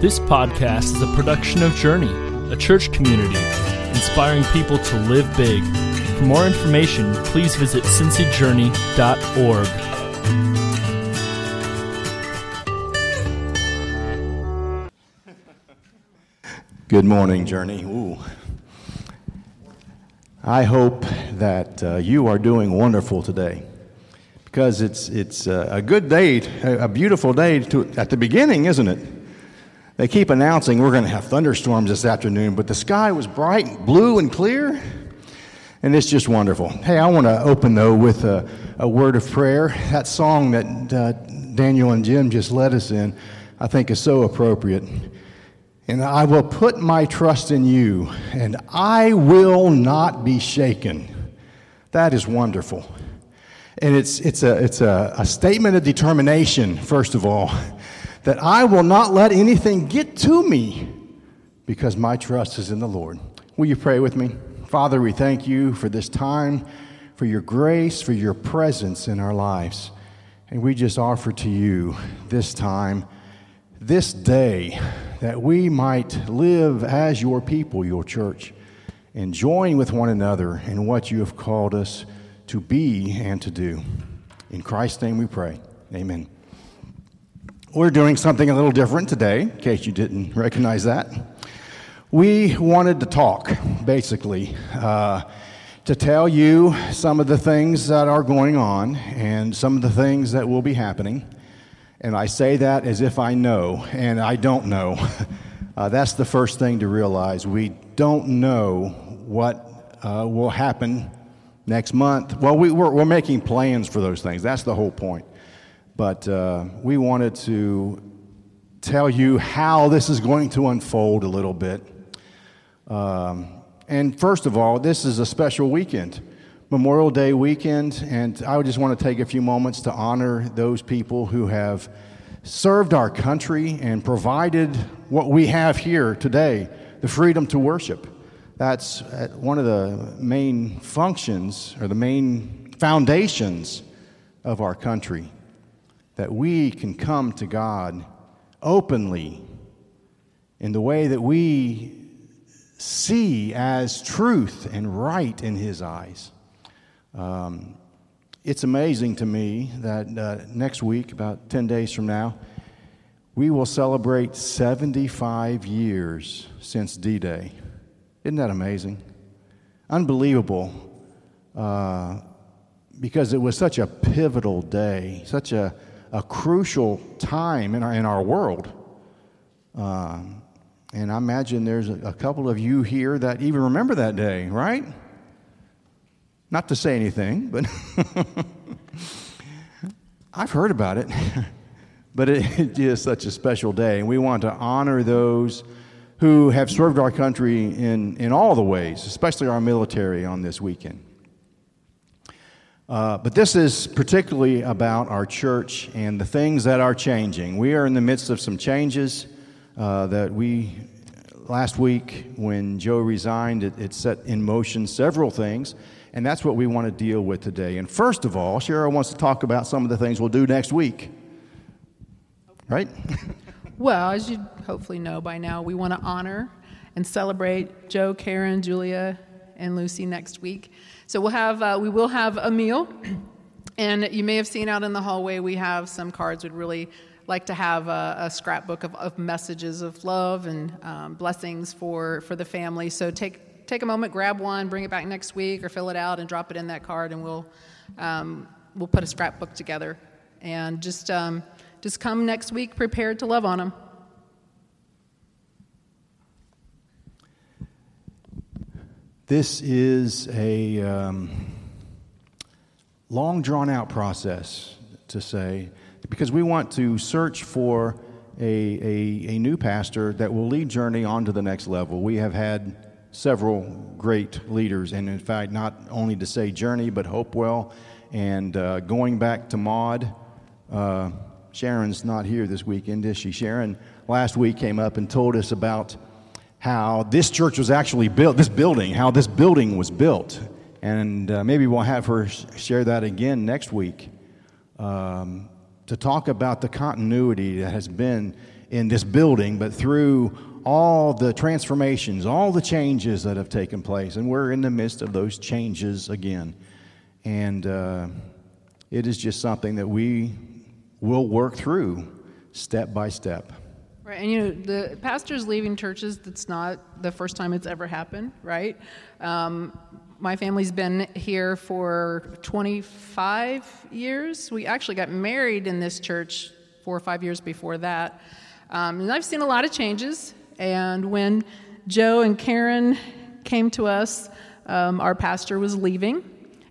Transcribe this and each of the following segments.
This podcast is a production of Journey, a church community inspiring people to live big. For more information, please visit cincyjourney.org. Good morning, Journey. Ooh. I hope that uh, you are doing wonderful today because it's, it's uh, a good day, a beautiful day to, at the beginning, isn't it? They keep announcing we're going to have thunderstorms this afternoon, but the sky was bright, and blue, and clear, and it's just wonderful. Hey, I want to open, though, with a, a word of prayer. That song that uh, Daniel and Jim just led us in, I think, is so appropriate. And I will put my trust in you, and I will not be shaken. That is wonderful. And it's, it's, a, it's a, a statement of determination, first of all, that I will not let anything get to me because my trust is in the Lord. Will you pray with me? Father, we thank you for this time, for your grace, for your presence in our lives. And we just offer to you this time, this day, that we might live as your people, your church, and join with one another in what you have called us to be and to do. In Christ's name we pray. Amen. We're doing something a little different today, in case you didn't recognize that. We wanted to talk, basically, uh, to tell you some of the things that are going on and some of the things that will be happening. And I say that as if I know, and I don't know. Uh, that's the first thing to realize. We don't know what uh, will happen next month. Well, we, we're, we're making plans for those things. That's the whole point. But uh, we wanted to tell you how this is going to unfold a little bit. Um, and first of all, this is a special weekend, Memorial Day weekend, and I just want to take a few moments to honor those people who have served our country and provided what we have here today the freedom to worship. That's uh, one of the main functions or the main foundations of our country that we can come to God openly in the way that we see as truth and right in His eyes. Um, it's amazing to me that uh, next week, about 10 days from now, we will celebrate 75 years since D Day. Isn't that amazing? Unbelievable. Uh, because it was such a pivotal day, such a a crucial time in our, in our world. Uh, and I imagine there's a, a couple of you here that even remember that day, right? Not to say anything, but I've heard about it. but it, it is such a special day, and we want to honor those who have served our country in, in all the ways, especially our military on this weekend. Uh, but this is particularly about our church and the things that are changing. We are in the midst of some changes uh, that we, last week when Joe resigned, it, it, set in motion several things, and that's what we want to deal with today. And first of all, Cheryl wants to talk about some of the things we'll do next week. Right? well, as you hopefully know by now, we want to honor and celebrate Joe, Karen, Julia, and Lucy next week. So we'll have, uh, we will have a meal. And you may have seen out in the hallway, we have some cards. We'd really like to have a, a scrapbook of, of, messages of love and um, blessings for, for the family. So take, take a moment, grab one, bring it back next week, or fill it out and drop it in that card, and we'll, um, we'll put a scrapbook together. And just, um, just come next week prepared to love on them. This is a um, long drawn out process to say, because we want to search for a, a, a, new pastor that will lead Journey on to the next level. We have had several great leaders, and in fact, not only to say Journey, but Hopewell. And uh, going back to Maud, uh, Sharon's not here this weekend, is she? Sharon last week came up and told us about how this church was actually built, this building, how this building was built. And uh, maybe we'll have her share that again next week. Um, to talk about the continuity that has been in this building, but through all the transformations, all the changes that have taken place. And we're in the midst of those changes again. And uh, it is just something that we will work through step by step. Right, and you know, the pastors leaving churches, that's not the first time it's ever happened, right? Um, my family's been here for 25 years. We actually got married in this church four or five years before that. Um, and I've seen a lot of changes. And when Joe and Karen came to us, um, our pastor was leaving.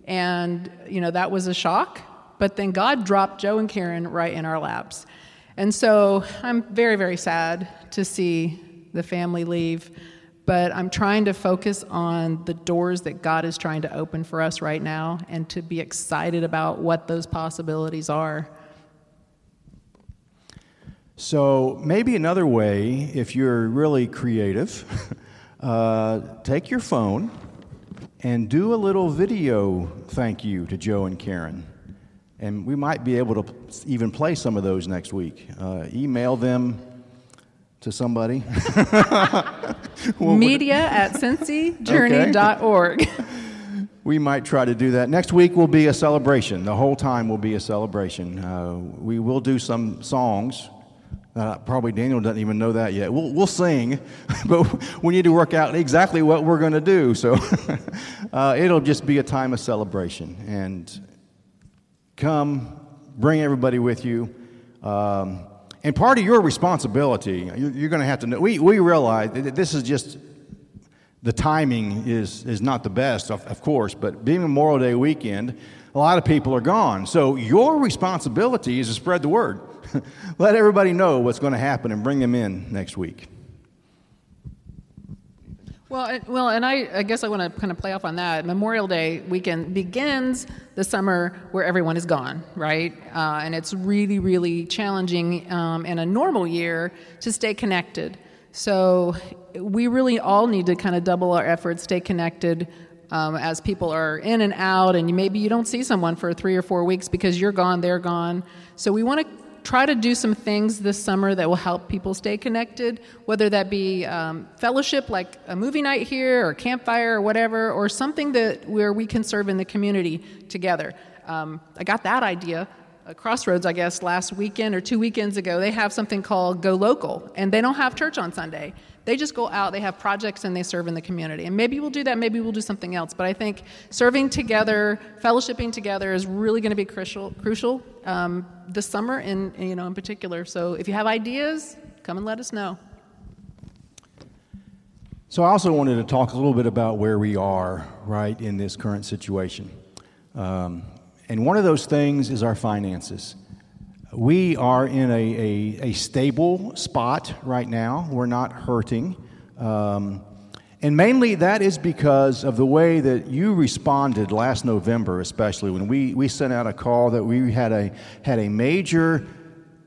And, you know, that was a shock. But then God dropped Joe and Karen right in our laps. And so I'm very, very sad to see the family leave, but I'm trying to focus on the doors that God is trying to open for us right now and to be excited about what those possibilities are. So, maybe another way, if you're really creative, uh, take your phone and do a little video thank you to Joe and Karen. And we might be able to even play some of those next week. Uh, email them to somebody. Media at cincyjourney.org. Okay. we might try to do that. Next week will be a celebration. The whole time will be a celebration. Uh, we will do some songs. Uh, probably Daniel doesn't even know that yet. We'll, we'll sing, but we need to work out exactly what we're going to do. So uh, it'll just be a time of celebration. And come, bring everybody with you. Um, and part of your responsibility, you're, you're going to have to know. We, we realize that this is just, the timing is, is not the best, of, of course, but being Memorial Day weekend, a lot of people are gone. So your responsibility is to spread the word. Let everybody know what's going to happen and bring them in next week. Well, well, and I, I guess I want to kind of play off on that. Memorial Day weekend begins the summer where everyone is gone, right? Uh, and it's really, really challenging um, in a normal year to stay connected. So we really all need to kind of double our efforts, stay connected um, as people are in and out, and maybe you don't see someone for three or four weeks because you're gone, they're gone. So we want to try to do some things this summer that will help people stay connected, whether that be um, fellowship like a movie night here or campfire or whatever, or something that where we can serve in the community together. Um, I got that idea. Crossroads, I guess, last weekend or two weekends ago, they have something called Go Local, and they don't have church on Sunday. They just go out, they have projects, and they serve in the community. And maybe we'll do that, maybe we'll do something else. But I think serving together, fellowshipping together is really going to be crucial, crucial um, this summer, in, you know, in particular. So if you have ideas, come and let us know. So I also wanted to talk a little bit about where we are, right, in this current situation. Um, and one of those things is our finances. We are in a, a, a stable spot right now. We're not hurting. Um, and mainly that is because of the way that you responded last November, especially when we, we sent out a call that we had a, had a major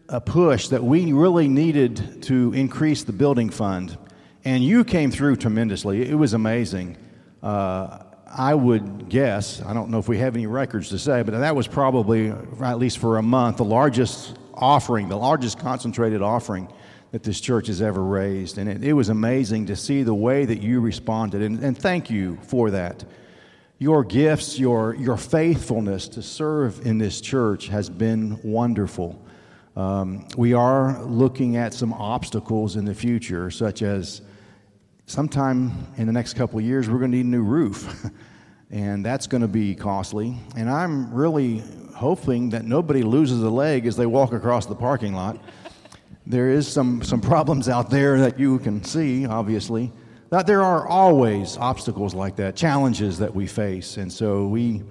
a push that we really needed to increase the building fund. And you came through tremendously. It was amazing. Uh, I would guess, I don't know if we have any records to say, but that was probably, at least for a month, the largest offering, the largest concentrated offering that this church has ever raised. And it, it was amazing to see the way that you responded. And, and thank you for that. Your gifts, your, your faithfulness to serve in this church has been wonderful. Um, we are looking at some obstacles in the future, such as sometime in the next couple of years, we're going to need a new roof. and that's going to be costly. And I'm really hoping that nobody loses a leg as they walk across the parking lot. there is some, some problems out there that you can see, obviously. That there are always obstacles like that, challenges that we face. And so we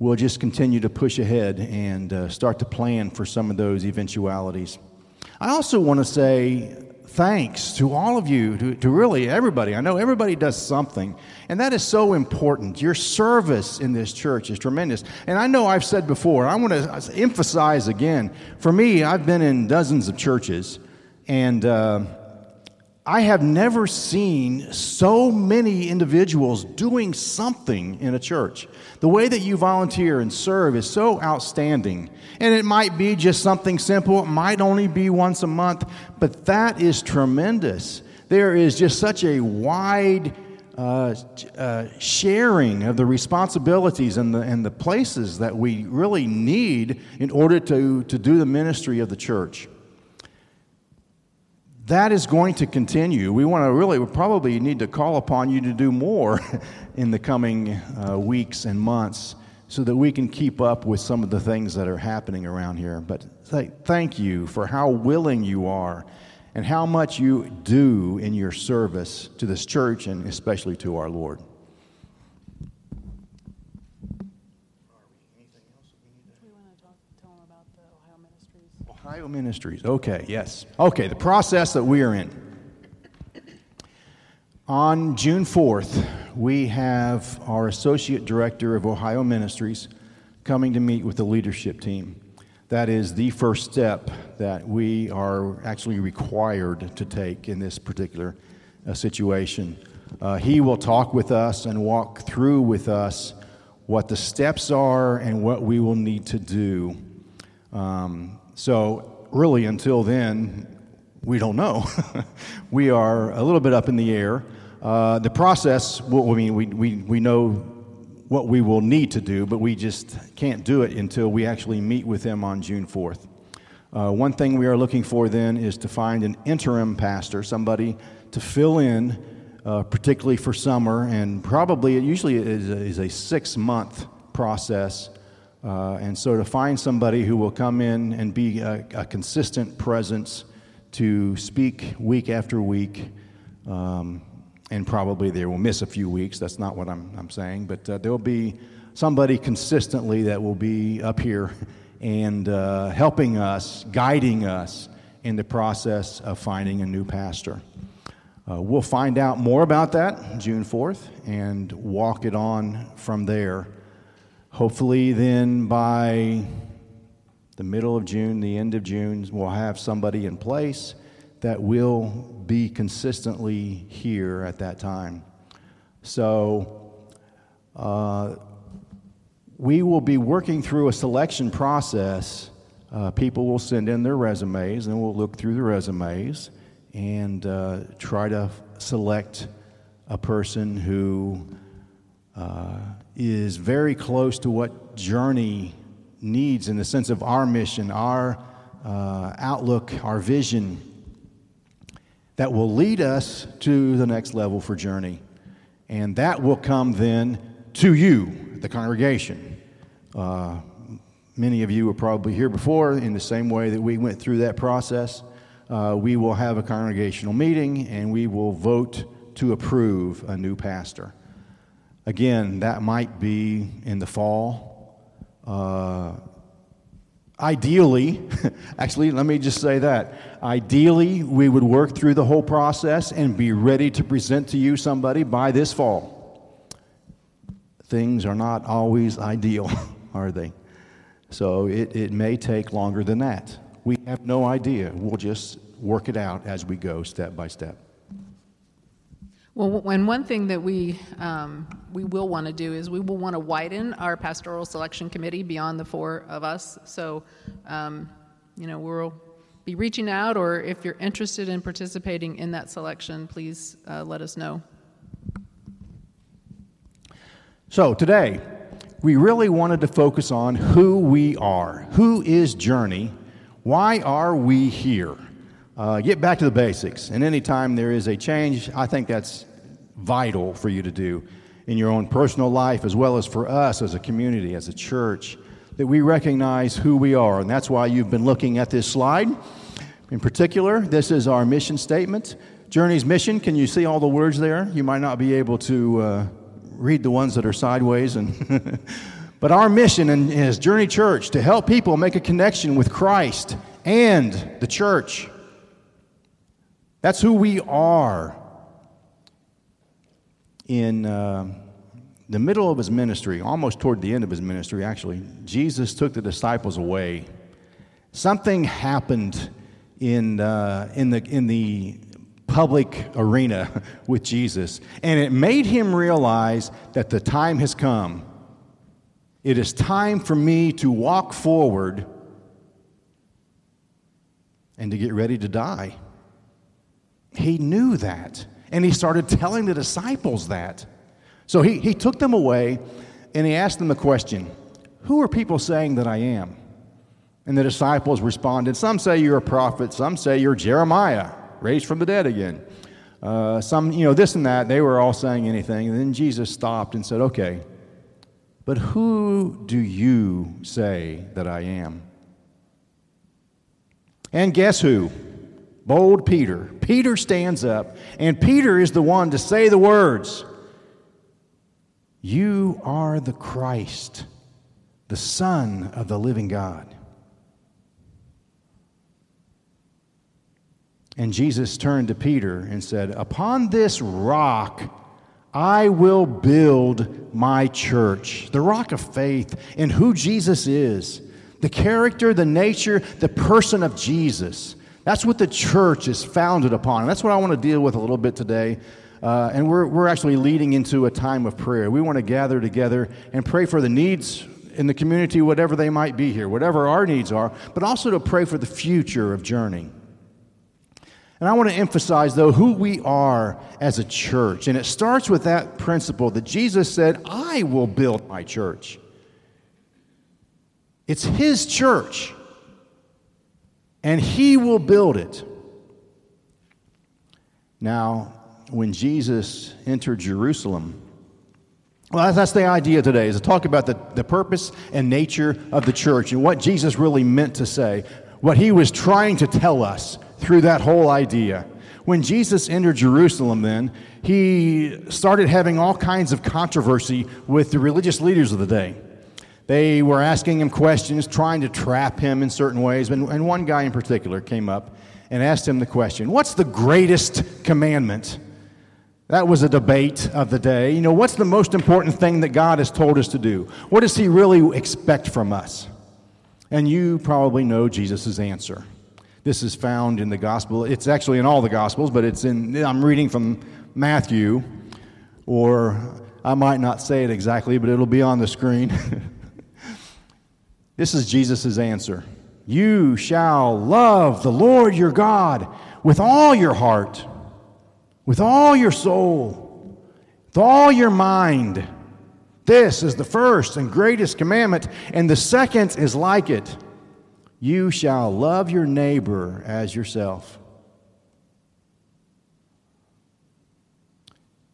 will just continue to push ahead and uh, start to plan for some of those eventualities. I also want to say thanks to all of you, to, to, really everybody. I know everybody does something, and that is so important. Your service in this church is tremendous. And I know I've said before, I want to emphasize again for me, I've been in dozens of churches, and uh, I have never seen so many individuals doing something in a church. The way that you volunteer and serve is so outstanding. And it might be just something simple, it might only be once a month, but that is tremendous. There is just such a wide uh, uh, sharing of the responsibilities and the, and the places that we really need in order to, to do the ministry of the church. That is going to continue. We want to really, we probably need to call upon you to do more in the coming uh, weeks and months so that we can keep up with some of the things that are happening around here. But thank you for how willing you are and how much you do in your service to this church and especially to our Lord. Ohio Ministries. Okay, yes. Okay, the process that we are in. On June 4th, we have our Associate Director of Ohio Ministries coming to meet with the leadership team. That is the first step that we are actually required to take in this particular uh, situation. Uh, he will talk with us and walk through with us what the steps are and what we will need to do. Um, so, really, until then, we don't know. we are a little bit up in the air. Uh, the process, well, I mean, we, we, we know what we will need to do, but we just can't do it until we actually meet with them on June 4th. Uh, one thing we are looking for then is to find an interim pastor, somebody to fill in, uh, particularly for summer, and probably it usually is a, is a six month process. Uh, and so to find somebody who will come in and be a, a consistent presence to speak week after week. Um, and probably they will miss a few weeks. That's not what I'm, I'm saying, but uh, there will be somebody consistently that will be up here and uh, helping us, guiding us in the process of finding a new pastor. Uh, we'll find out more about that June 4th and walk it on from there. Hopefully, then by the middle of June, the end of June, we'll have somebody in place that will be consistently here at that time. So, uh, we will be working through a selection process. Uh, people will send in their resumes, and we'll look through the resumes and uh, try to select a person who uh, is very close to what Journey needs in the sense of our mission, our uh, outlook, our vision that will lead us to the next level for Journey. And that will come then to you, the congregation. Uh, many of you were probably here before in the same way that we went through that process. Uh, we will have a congregational meeting and we will vote to approve a new pastor. Again, that might be in the fall. Uh, Ideally, actually, let me just say that. Ideally, we would work through the whole process and be ready to present to you somebody by this fall. Things are not always ideal, are they? So it, it may take longer than that. We have no idea. We'll just work it out as we go, step by step. Well, and one thing that we um, we will want to do is we will want to widen our pastoral selection committee beyond the four of us. So, um, you know, we'll be reaching out, or if you're interested in participating in that selection, please uh, let us know. So today, we really wanted to focus on who we are. Who is Journey? Why are we here? Uh, get back to the basics. And anytime there is a change, I think that's vital for you to do in your own personal life as well as for us as a community, as a church, that we recognize who we are. And that's why you've been looking at this slide. In particular, this is our mission statement. Journey's mission, can you see all the words there? You might not be able to uh, read the ones that are sideways and But our mission is Journey Church to help people make a connection with Christ and the church. That's who we are. In uh, the middle of his ministry, almost toward the end of his ministry, actually, Jesus took the disciples away. Something happened in, uh, in, the, in the public arena with Jesus. And it made him realize that the time has come. It is time for me to walk forward and to get ready to die. He knew that. And he started telling the disciples that. So he, he took them away and he asked them the question Who are people saying that I am? And the disciples responded Some say you're a prophet, some say you're Jeremiah, raised from the dead again. Uh, some, you know, this and that. They were all saying anything. And then Jesus stopped and said, Okay, but who do you say that I am? And guess who? Bold Peter. Peter stands up, and Peter is the one to say the words You are the Christ, the Son of the living God. And Jesus turned to Peter and said, Upon this rock I will build my church, the rock of faith, in who Jesus is, the character, the nature, the person of Jesus. That's what the church is founded upon. And that's what I want to deal with a little bit today. Uh, and we're, we're actually leading into a time of prayer. We want to gather together and pray for the needs in the community, whatever they might be here, whatever our needs are, but also to pray for the future of Journey. And I want to emphasize, though, who we are as a church. And it starts with that principle that Jesus said, I will build my church. It's His church, and He will build it. Now, when Jesus entered Jerusalem, well, that's the idea today, is to talk about the, the purpose and nature of the church and what Jesus really meant to say, what he was trying to tell us through that whole idea. When Jesus entered Jerusalem, then, he started having all kinds of controversy with the religious leaders of the day. They were asking him questions, trying to trap him in certain ways. And, and one guy in particular came up and asked him the question What's the greatest commandment? That was a debate of the day. You know, what's the most important thing that God has told us to do? What does He really expect from us? And you probably know Jesus' answer. This is found in the gospel. It's actually in all the gospels, but it's in, I'm reading from Matthew, or I might not say it exactly, but it'll be on the screen. this is Jesus' answer You shall love the Lord your God with all your heart, with all your soul, with all your mind. This is the first and greatest commandment, and the second is like it. You shall love your neighbor as yourself.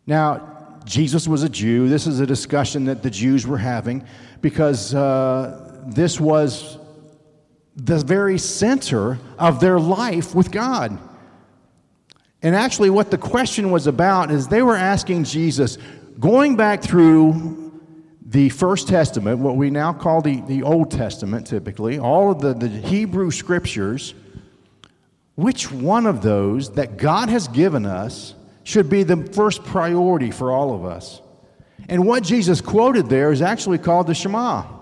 Now, Jesus was a Jew. This is a discussion that the Jews were having because uh, this was the very center of their life with God. And actually, what the question was about is they were asking Jesus, going back through the First Testament, what we now call the, the Old Testament typically, all of the, the Hebrew scriptures, which one of those that God has given us should be the first priority for all of us? And what Jesus quoted there is actually called the Shema.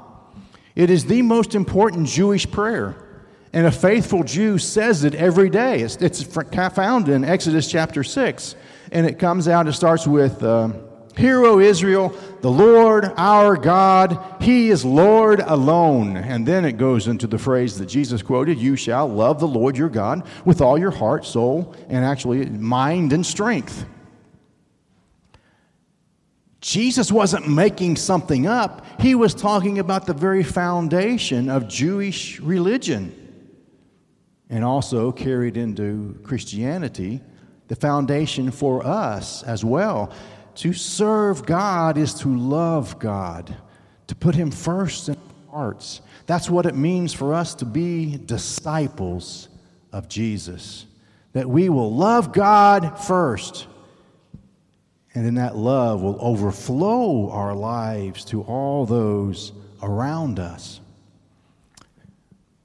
It is the most important Jewish prayer. And a faithful Jew says it every day. It's, it's found in Exodus chapter 6. And it comes out, it starts with. Uh, Hear, O Israel, the Lord our God, He is Lord alone. And then it goes into the phrase that Jesus quoted You shall love the Lord your God with all your heart, soul, and actually mind and strength. Jesus wasn't making something up, He was talking about the very foundation of Jewish religion and also carried into Christianity, the foundation for us as well. To serve God is to love God, to put Him first in our hearts. That's what it means for us to be disciples of Jesus. That we will love God first, and then that love will overflow our lives to all those around us.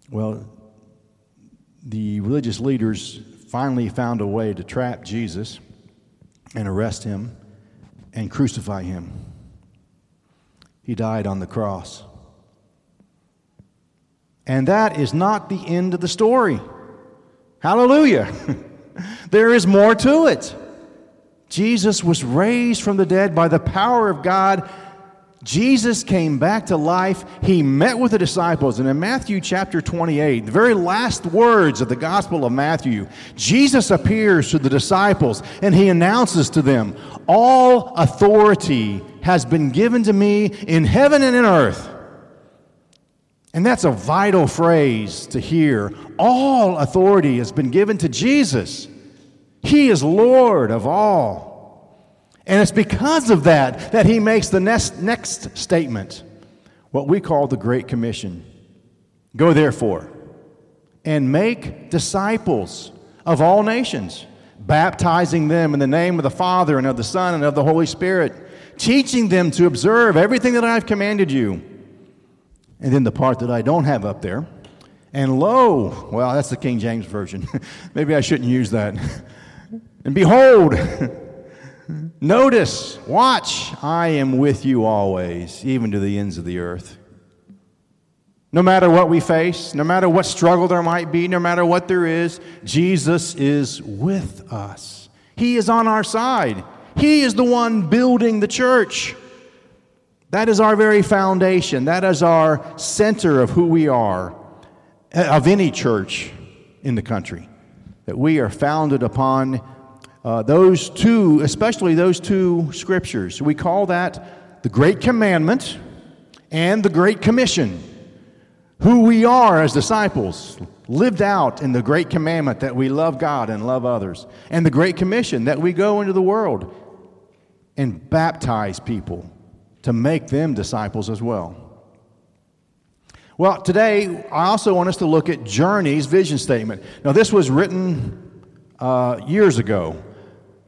Well, the religious leaders finally found a way to trap Jesus and arrest him and crucify him. He died on the cross. And that is not the end of the story. Hallelujah. There is more to it. Jesus was raised from the dead by the power of God. Jesus came back to life. He met with the disciples. And in Matthew chapter 28, the very last words of the Gospel of Matthew, Jesus appears to the disciples and he announces to them, All authority has been given to me in heaven and in earth. And that's a vital phrase to hear. All authority has been given to Jesus. He is Lord of all. And it's because of that that he makes the next, next statement, what we call the Great Commission. Go therefore and make disciples of all nations, baptizing them in the name of the Father and of the Son and of the Holy Spirit, teaching them to observe everything that I've commanded you. And then the part that I don't have up there. And lo, well, that's the King James Version. Maybe I shouldn't use that. And behold, notice, watch, I am with you always, even to the ends of the earth. No matter what we face, no matter what struggle there might be, no matter what there is, Jesus is with us. He is on our side. He is the one building the church. That is our very foundation. That is our center of who we are, of any church in the country. That we are founded upon uh, those two, especially those two scriptures. We call that the Great Commandment and the Great Commission. Who we are as disciples, lived out in the Great Commandment that we love God and love others, and the Great Commission that we go into the world and baptize people to make them disciples as well. Well, today I also want us to look at Journey's vision statement. Now, this was written uh, years ago.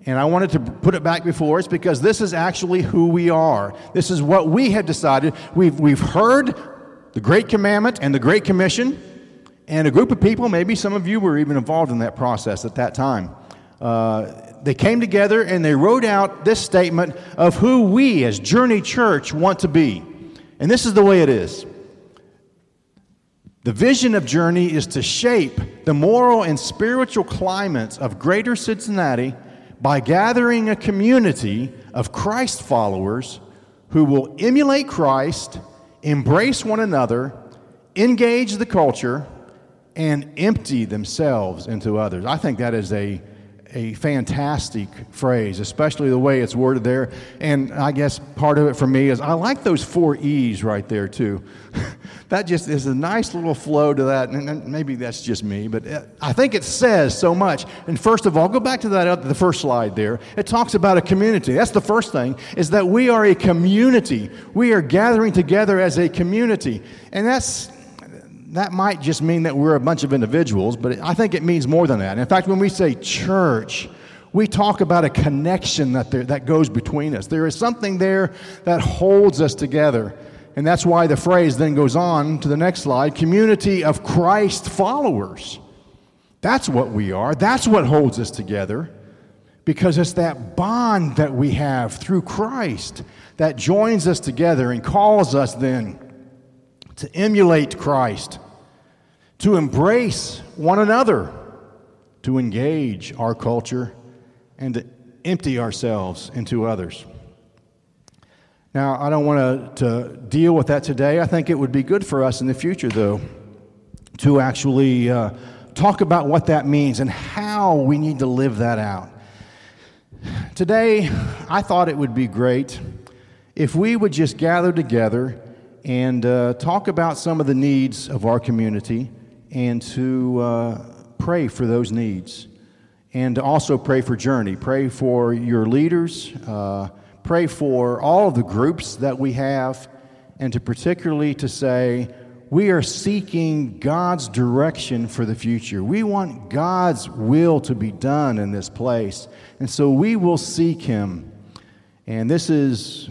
And I wanted to put it back before us because this is actually who we are. This is what we have decided. We've, we've heard the Great Commandment and the Great Commission, and a group of people, maybe some of you were even involved in that process at that time. Uh, they came together and they wrote out this statement of who we as Journey Church want to be. And this is the way it is. The vision of Journey is to shape the moral and spiritual climate of greater Cincinnati by gathering a community of Christ followers who will emulate Christ, embrace one another, engage the culture, and empty themselves into others. I think that is a a fantastic phrase, especially the way it's worded there. And I guess part of it for me is I like those four E's right there, too. that just is a nice little flow to that. And maybe that's just me, but uh, I think it says so much. And first of all, go back to that the first slide there. It talks about a community. That's the first thing, is that we are a community. We are gathering together as a community. And that's that might just mean that we're a bunch of individuals, but I think it means more than that. In fact, when we say church, we talk about a connection that, there, that goes between us. There is something there that holds us together. And that's why the phrase then goes on to the next slide community of Christ followers. That's what we are. That's what holds us together because it's that bond that we have through Christ that joins us together and calls us then to emulate Christ, to embrace one another, to engage our culture, and to empty ourselves into others. Now, I don't want to, to deal with that today. I think it would be good for us in the future, though, to actually uh, talk about what that means and how we need to live that out. Today, I thought it would be great if we would just gather together and uh, talk about some of the needs of our community and to uh, pray for those needs. And to also pray for Journey. Pray for your leaders. Uh, pray for all of the groups that we have. And to particularly to say, we are seeking God's direction for the future. We want God's will to be done in this place. And so we will seek Him. And this is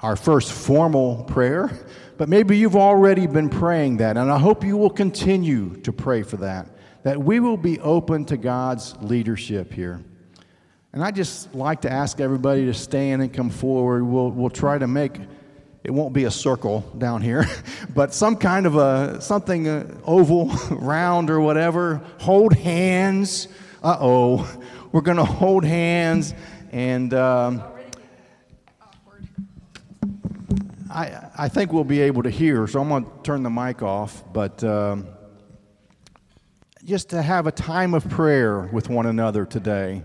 our first formal prayer, but maybe you've already been praying that, and I hope you will continue to pray for that, that we will be open to God's leadership here. And I just like to ask everybody to stand and come forward. We'll, we'll try to make it won't be a circle down here, but some kind of a something uh, oval, round, or whatever. Hold hands Uh oh. We're going to hold hands and. Um, I, I think we'll be able to hear, so I'm going to turn the mic off. But um, just to have a time of prayer with one another today.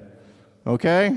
Okay?